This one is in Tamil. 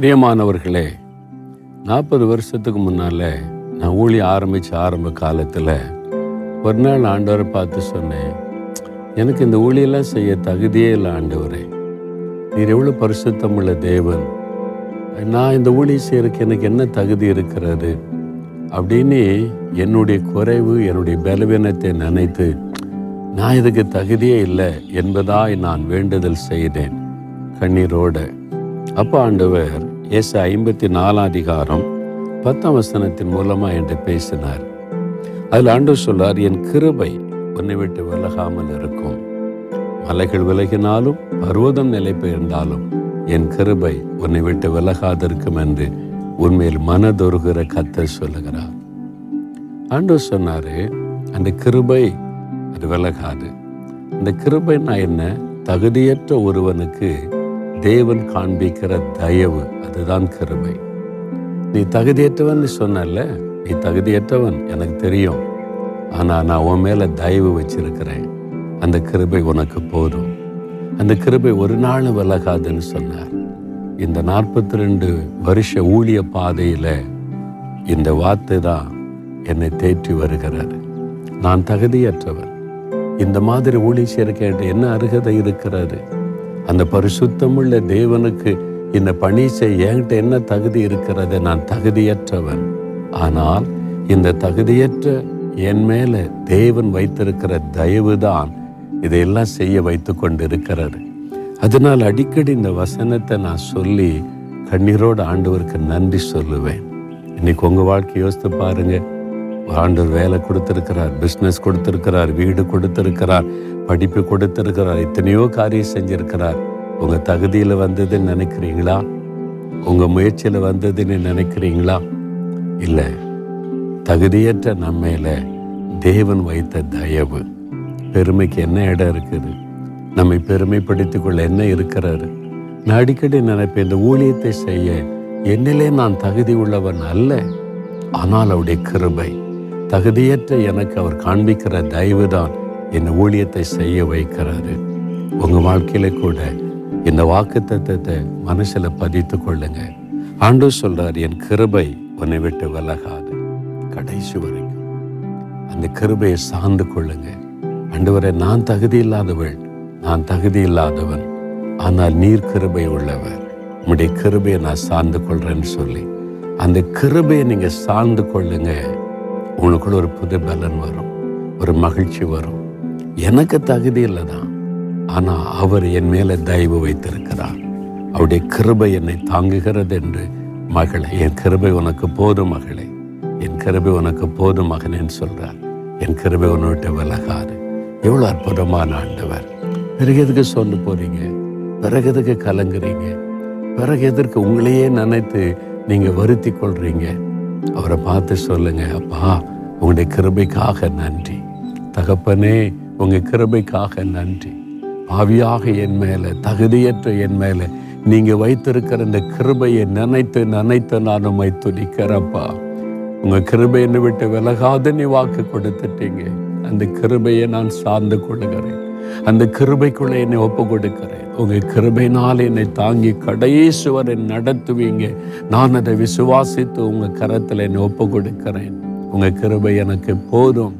பிரியமானவர்களே நாற்பது வருஷத்துக்கு முன்னால் நான் ஊழி ஆரம்பித்த ஆரம்ப காலத்தில் ஒரு நாள் ஆண்டவரை பார்த்து சொன்னேன் எனக்கு இந்த ஊழியெல்லாம் செய்ய தகுதியே இல்லை ஆண்டவரே. நீர் எவ்வளோ பரிசுத்தமுள்ள தேவன். நான் இந்த ஊழிய செய்கிறதுக்கு எனக்கு என்ன தகுதி இருக்கிறது? அப்படின்னு என்னுடைய குறைவு என்னுடைய பலவீனத்தை நினைத்து நான் இதுக்கு தகுதியே இல்லை என்பதாய் நான் வேண்டுதல் செய்தேன் கண்ணீரோடு. அப்போ ஆண்டவர் ஏச ஐம்பத்தி நாலாம் அதிகாரம் பத்தாம் வசனத்தின் மூலமாக என்று பேசினார். அதில் ஆண்டு சொல்லார் என் கிருபை உன்னை விட்டு விலகாமல் இருக்கும். மலைகள் விலகினாலும் பர்வதம் நிலை பெயர்ந்தாலும் என் கிருபை உன்னை விட்டு விலகாதிருக்கும் என்று உண்மையில் மனதொருகிற கத்தர் சொல்லுகிறார். ஆண்டு சொன்னார் அந்த கிருபை அது விலகாது. அந்த கிருபைன்னா என்ன? தகுதியற்ற ஒருவனுக்கு தேவன் காண்பிக்கிற தயவு அதுதான் கிருபை. நீ தகுதியற்றவன் சொன்னல நீ தகுதியற்றவன் எனக்கு தெரியும். ஆனால் நான் உன் மேலே தயவு வச்சிருக்கிறேன். அந்த கிருபை உனக்கு போதும். அந்த கிருபை ஒரு நாள் விலகாதுன்னு சொன்னார். இந்த நாற்பத்தி ரெண்டு வருஷ ஊழிய பாதையில் இந்த வார்த்தை தான் என்னை தேற்றி வருகிறது. நான் தகுதியற்றவன். இந்த மாதிரி ஊழி சேர்க்க என்ன அருகதை இருக்கிறது? அந்த பரிசுத்தமுள்ள தேவனுக்கு இந்த பணி செய்ய என்கிட்ட என்ன தகுதி இருக்கிறது? நான் தகுதியற்றவன். ஆனால் இந்த தகுதியற்ற என் மேல தேவன் வைத்திருக்கிற தயவு தான் இதையெல்லாம் செய்ய வைத்து கொண்டு அதனால் அடிக்கடி இந்த வசனத்தை நான் சொல்லி கண்ணீரோடு ஆண்டவருக்கு நன்றி சொல்லுவேன். இன்னைக்கு உங்க வாழ்க்கை யோசித்து பாருங்க. ஆண்டவர் வேலை கொடுத்துருக்கிறார் பிஸ்னஸ் கொடுத்துருக்கிறார் வீடு கொடுத்துருக்கிறார். படிப்பு கொடுத்திருக்கிறார் எத்தனையோ காரியம் செஞ்சிருக்கிறார். உங்க தகுதியில வந்ததுன்னு நினைக்கிறீங்களா? உங்க முயற்சியில வந்ததுன்னு நினைக்கிறீங்களா? இல்லை தகுதியற்ற நம்மையில தேவன் வைத்த தயவு. பெருமைக்கு என்ன இடம் இருக்குது? நம்மை பெருமைப்படுத்திக் கொள்ள என்ன இருக்கிறாரு? நான் அடிக்கடி நினைப்பேன் இந்த ஊழியத்தை செய்ய என்னிலே நான் தகுதி உள்ளவன் அல்ல. ஆனால் அவருடைய கிருபை தகுதியற்ற எனக்கு அவர் காண்பிக்கிற தயவு தான் என் ஊழியத்தை செய்ய வைக்கிறாரு. உங்க வாழ்க்கையில கூட இந்த வாக்கு தத்துவத்தை மனசுல பதித்து கொள்ளுங்க. ஆண்டு சொல்றார் என் கிருபை உன்னை விட்டு விலகாது. கடைசி வரைக்கும். அந்த கிருபையை சார்ந்து கொள்ளுங்க. அண்டுவரை நான் தகுதி இல்லாதவள் நான் தகுதி இல்லாதவன். ஆனால் நீர் கிருபை உள்ளவர். உங்களுடைய கிருபையை நான் சார்ந்து கொள்றேன்னு சொல்லி. அந்த கிருபையை நீங்க சார்ந்து கொள்ளுங்க. உங்களுக்குள்ள ஒரு புது பலன் வரும். ஒரு மகிழ்ச்சி வரும். எனக்கு தகுதி இல்லை தான் ஆனா அவர் என் மேலே தயவு வைத்திருக்கிறார். அவருடைய கிருபை என்னை தாங்குகிறது என்று மகளை என் கிருபை உனக்கு போதும் மகளே. என் கிருபை உனக்கு போதும் மகனேன்னு சொல்றார். என் கிருபை உன்னை விலகாது. எவ்வளவு அற்புதமான ஆண்டவர். பிறகு எதுக்கு சொல்ல போறீங்க? பிறகு எதுக்கு கலங்குறீங்க? பிறகு எதற்கு உங்களையே நினைத்து நீங்க வருத்தி கொள்றீங்க? அவரை பார்த்து சொல்லுங்க அப்பா உங்களுடைய கிருபைக்காக நன்றி. தகப்பனே உங்கள் கிருபைக்காக நன்றி. பாவியாக என் மேலே தகுதியற்ற என் மேலே நீங்கள் வைத்திருக்கிற இந்த கிருபையை நினைத்து நினைத்து நான் உண்மை துணிக்கிறப்பா உங்கள் கிருபை என்னை விட்டு விலகாத நீ வாக்கு கொடுத்துட்டீங்க. அந்த கிருபையை நான் சார்ந்து கொள்ளுகிறேன். அந்த கிருபைக்குள்ளே என்னை ஒப்பு கொடுக்கிறேன் உங்கள் கிருபைனால் என்னை தாங்கி கடைசுவரை நடத்துவீங்க. நான் அதை விசுவாசித்து உங்கள் கரத்தில் என்னை ஒப்பு கொடுக்கிறேன் உங்கள் கிருபை எனக்கு போதும்.